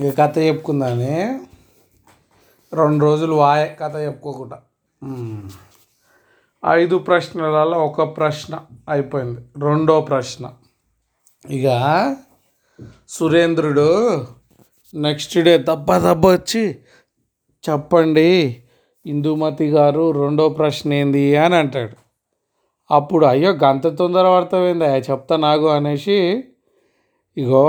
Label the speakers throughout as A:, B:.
A: ఇక కథ చెప్పుకుందాని రెండు రోజులు వాయే కథ చెప్పుకోకుండా ఐదు ప్రశ్నలలో ఒక ప్రశ్న అయిపోయింది. రెండో ప్రశ్న. ఇక సురేంద్రుడు నెక్స్ట్ డే దబ్బ దబ్బ వచ్చి చెప్పండి ఇందుమతి గారు రెండో ప్రశ్న ఏంది? అని అంటాడు. అప్పుడు అయ్యో గంత తొందర పడతావేందా చెప్తా నాకు అనేసి ఇగో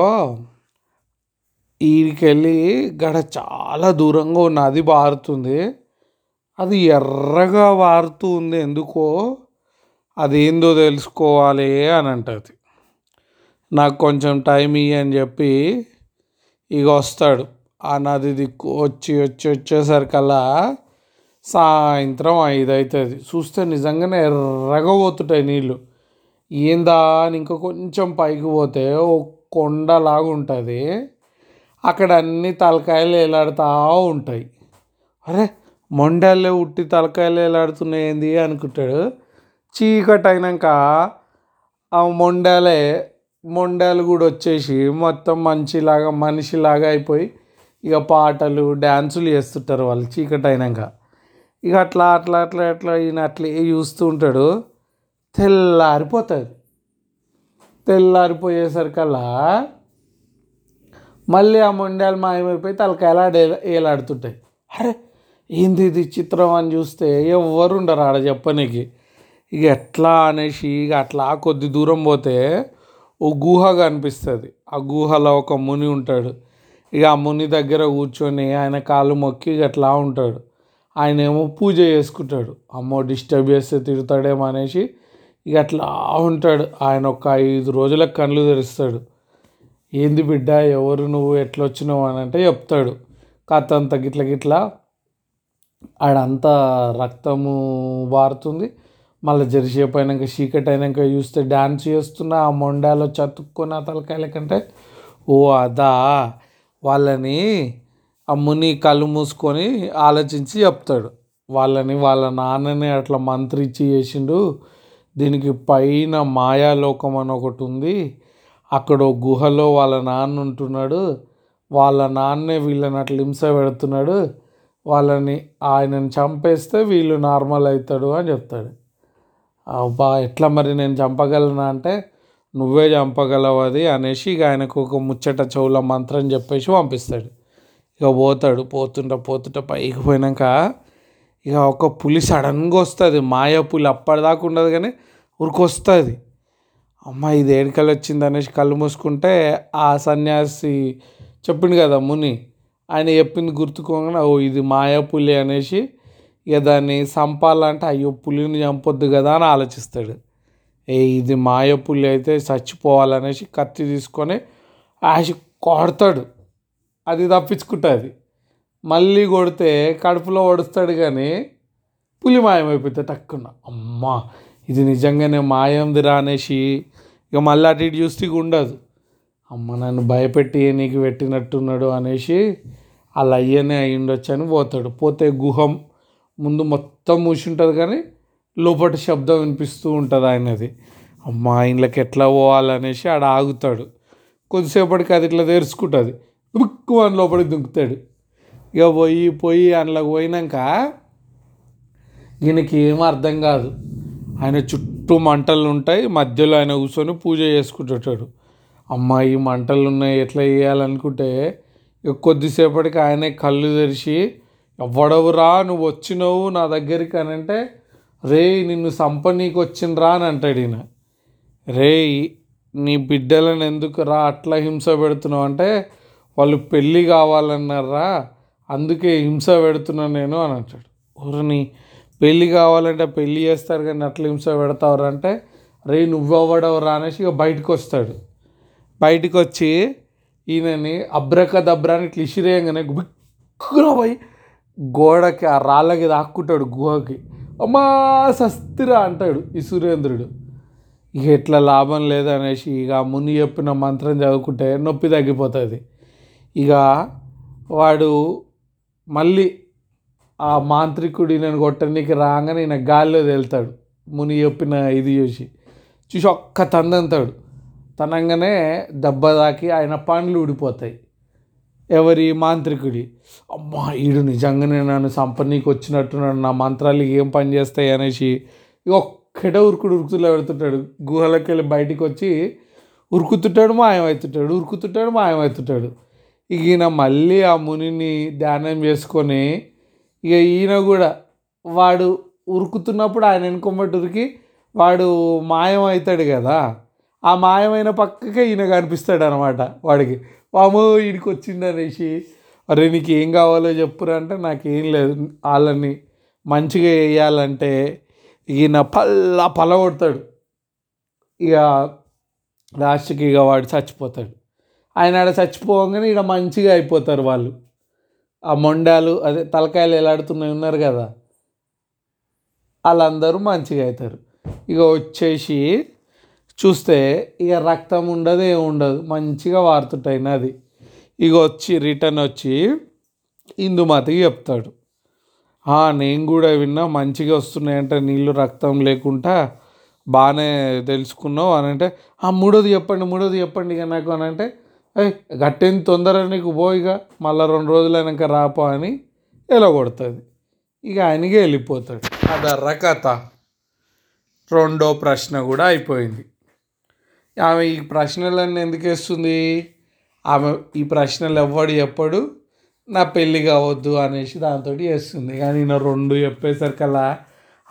A: ఈడికెళ్ళి గడ చాలా దూరంగా ఉన్న నది పారుతుంది అది ఎర్రగా పారుతూ ఉంది ఎందుకో అదేందో తెలుసుకోవాలి అని అంటది. నాకు కొంచెం టైం ఇయ్యి అని చెప్పి ఇక వస్తాడు. ఆ నది దిక్కు వచ్చి వచ్చి వచ్చేసరికల్లా సాయంత్రం ఐదు అవుతుంది చూస్తే నిజంగానే ఎర్రగా పోతుంటాయి నీళ్ళు ఏందా అని ఇంకా కొంచెం పైకి పోతే ఒక కొండలాగా ఉంటుంది అక్కడ అన్ని తలకాయలు వేలాడుతూ ఉంటాయి. అరే మొండాలే ఉట్టి తలకాయలు వేలాడుతున్నాయి ఏంది అనుకుంటాడు. చీకటి అయినాక ఆ మొండాలే మొండాలు కూడా వచ్చేసి మొత్తం మంచిలాగా మనిషిలాగా అయిపోయి ఇక పాటలు డ్యాన్సులు చేస్తుంటారు వాళ్ళు చీకటి అయినాక ఇక అట్లా అట్లా అట్లా అట్లా ఈయన అట్లా చూస్తూ ఉంటాడు. తెల్లారిపోతుంది. తెల్లారిపోయేసరికల్లా మళ్ళీ ఆ మొండాలు మాయమైపోయి తలకాయలు ఏలాడుతుంటాయి. అరే ఏంది ఇది చిత్రం అని చూస్తే ఎవ్వరు ఉండరు ఆడ చెప్పనీకి. ఇక ఎట్లా అనేసి ఇక అట్లా కొద్ది దూరం పోతే ఓ గుహ కనిపిస్తుంది. ఆ గుహలో ఒక ముని ఉంటాడు. ఇక ఆ ముని దగ్గర కూర్చొని ఆయన కాళ్ళు మొక్కి ఇక అట్లా ఉంటాడు. ఆయన ఏమో పూజ చేసుకుంటాడు. అమ్మో డిస్టర్బ్ చేస్తే తిడతాడేమో అనేసి ఇక అట్లా ఉంటాడు. ఆయన ఒక ఐదు రోజులకు కళ్ళు తెరుస్తాడు. ఏంది బిడ్డ ఎవరు నువ్వు ఎట్లా వచ్చినావు అని అంటే చెప్తాడు. కథ అంతా గిట్ల గిట్లా ఆడంతా రక్తము వారుతుంది. మళ్ళీ జరిసేపు అయినాక చీకటి అయినాక చూస్తే డ్యాన్స్ చేస్తున్న ఆ మొండాలో చతుక్కున్న తలకాయల కంటే ఓ అదా వాళ్ళని ఆ ముని కళ్ళు మూసుకొని ఆలోచించి చెప్తాడు. వాళ్ళని వాళ్ళ నాన్నని అట్లా మంత్రిచ్చి చేసిండు. దీనికి పైన మాయాలోకం అని ఒకటి ఉంది. అక్కడ గుహలో వాళ్ళ నాన్న ఉంటున్నాడు. వాళ్ళ నాన్నే వీళ్ళని అట్లా హింస పెడుతున్నాడు. వాళ్ళని ఆయనని చంపేస్తే వీళ్ళు నార్మల్ అవుతాడు అని చెప్తాడు. అబ్బా ఎట్లా మరి నేను చంపగలనా అంటే నువ్వే చంపగలవు అది అనేసి ఇక ఆయనకు ఒక ముచ్చట చెవుల మంత్రం చెప్పేసి పంపిస్తాడు. ఇక పోతాడు పోతుంటా పోతుంటా పైకి పోయినాక ఇక ఒక పులి సడన్గా వస్తుంది. మాయ పులి అప్పటిదాకా ఉండదు కానీ ఉరికొస్తుంది అమ్మ ఇది ఏడికలు వచ్చింది అనేసి కళ్ళు మూసుకుంటే ఆ సన్యాసి చెప్పిండు కదా ముని. ఆయన చెప్పింది గుర్తుకోగానే ఓ ఇది మాయా పులి అనేసి ఇక దాన్ని చంపాలంటే అయ్యో పులిని చంపొద్దు కదా అని ఆలోచిస్తాడు. ఏ ఇది మాయ పులి అయితే చచ్చిపోవాలనేసి కత్తి తీసుకొని ఆశ కొడతాడు. అది తప్పించుకుంటుంది మళ్ళీ కొడితే కడుపులో ఒడుస్తాడు కానీ పులి మాయమైపోతుంది టక్కున. అమ్మా ఇది నిజంగానే మాయందిరా అనేసి ఇక మళ్ళీ అటు ఇటు చూస్తే ఇక ఉండదు. అమ్మ నన్ను భయపెట్టి నీకు పెట్టినట్టున్నాడు అనేసి అలా అయ్యనే అయి ఉండొచ్చు అని పోతాడు. పోతే గుహం ముందు మొత్తం మూసి ఉంటుంది కానీ లోపల శబ్దం వినిపిస్తూ ఉంటుంది ఆయనది. అమ్మ ఆయనకి ఎట్లా పోవాలనేసి ఆడ ఆగుతాడు. కొద్దిసేపటికి అది ఇట్లా తెరుచుకుంటుంది. దుక్కు అని లోపలికి దుంకుతాడు. ఇక పోయి పోయి అందులోకి పోయినాక ఈయనకి ఏం అర్థం కాదు. ఆయన చుట్టూ మంటలు ఉంటాయి మధ్యలో ఆయన కూర్చొని పూజ చేసుకుంటుంటాడు. అమ్మ ఈ మంటలు ఉన్నాయి ఎట్లా చేయాలనుకుంటే కొద్దిసేపటికి ఆయనే కళ్ళు తెరిచి ఎవడవురా నువ్వు వచ్చినావు నా దగ్గరికి అని అంటే రే నిన్ను సంపనీకి వచ్చినరా అని అంటాడు ఈయన. రే నీ బిడ్డలను ఎందుకు రా అట్లా హింస పెడుతున్నావు? అంటే వాళ్ళు పెళ్ళి కావాలన్నారా అందుకే హింస పెడుతున్నా నేను అని అంటాడు. ఊరిని పెళ్ళి కావాలంటే పెళ్ళి చేస్తారు కానీ అట్లా హింస పెడతావురా అంటే రే నువ్వెవడవురా అనేసి ఇక బయటకు వస్తాడు. బయటకు వచ్చి ఈయనని అబ్రక దబ్రాని ఇట్లా ఇసిరేయంగానే బిక్కున పోయి గోడకి ఆ రాళ్ళకి దాక్కుంటాడు గుహకి. అమ్మా సస్తిరా అంటాడు ఈ సురేంద్రుడు. ఇక ఎట్లా లాభం లేదనేసి ఇక ముని చెప్పిన మంత్రం చదువుకుంటే నొప్పి తగ్గిపోతుంది. ఇక వాడు మళ్ళీ ఆ మాంత్రికుడి నేను కొట్టడానికి రాగానే ఈయన గాల్లో తేలుతాడు. ముని చెప్పిన ఇది చూసి. చూసి ఒక్క తందంతాడు. తనంగానే దెబ్బ తాకి ఆయన పండ్లు ఊడిపోతాయి. ఎవరి మాంత్రికుడి? అమ్మా ఈడు నిజంగానే నన్ను సంపన్నీకి వచ్చినట్టున్నాడు. నా మంత్రాలు ఏం పని చేస్తాయి అనేసి ఒక్కడే ఒక్కటే ఉరుకుడు ఉరుకుతులో పెడుతుంటాడు గుహలోకి వెళ్ళి బయటికి వచ్చి ఉరుకుతుంటాడు మాయమవుతుంటాడు ఉరుకుతుంటాడు మాయమవుతుంటాడు ఇక ఈయన మళ్ళీ ఆ మునిని ధ్యానం చేసుకొని ఇక ఈయన కూడా వాడు ఉరుకుతున్నప్పుడు ఆయన వెనుకొమ్మటి ఉరికి వాడు మాయం అవుతాడు కదా. ఆ మాయమైన పక్కకే ఈయన కనిపిస్తాడు అనమాట వాడికి. వామో ఈయనకి వచ్చిండు అనేసి అరే నీకు ఏం కావాలో చెప్పురా అంటే నాకేం లేదు. వాళ్ళని మంచిగా వేయాలంటే ఈయన పల్ల పల కొడతాడు. ఇక లాస్ట్కి ఇక వాడు చచ్చిపోతాడు. ఆయన ఆడ చచ్చిపోగానే ఇక మంచిగా అయిపోతారు వాళ్ళు. ఆ మొండాలు అదే తలకాయలు ఎలాడుతున్నాయి ఉన్నారు కదా? వాళ్ళందరూ మంచిగా అవుతారు. ఇక వచ్చేసి చూస్తే ఇక రక్తం ఉండదు ఏమి ఉండదు. మంచిగా వారుతుంటాయి నది. ఇక వచ్చి రిటర్న్ వచ్చి ఇందుమతికి చెప్తాడు. "ఆ, నేను కూడా విన్నా మంచిగా వస్తున్నాయంటే నీళ్ళు రక్తం లేకుండా బాగానే తెలుసుకున్నావు అని అంటే "ఆ, మూడోది చెప్పండి మూడోది చెప్పండి ఇక నాకు అని అంటే గట్టేం తొందర నీకు పోయిగా మళ్ళీ రెండు రోజులు అయినాక రాపో అని ఎలగొడుతుంది ఇక ఆయనకే వెళ్ళిపోతాడు. అదర్ర కథ రెండో ప్రశ్న కూడా అయిపోయింది. ఆమె ఈ ప్రశ్నలన్నీ ఎందుకు వేస్తుంది? ఆమె ఈ ప్రశ్నలు ఎవ్వడు ఎప్పుడు నా పెళ్ళి కావద్దు అనేసి దాంతో వేస్తుంది. కానీ నేను రెండు చెప్పేసరికల్లా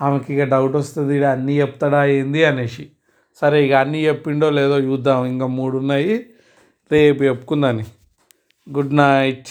A: ఆమెకి ఇక డౌట్ వస్తుంది ఇక అన్నీ చెప్తాడా ఏంది అనేసి. సరే ఇక అన్నీ చెప్పిండో లేదో చూద్దాం. ఇంకా మూడు ఉన్నాయి. రేపు చెప్పుకుందాని. Good night.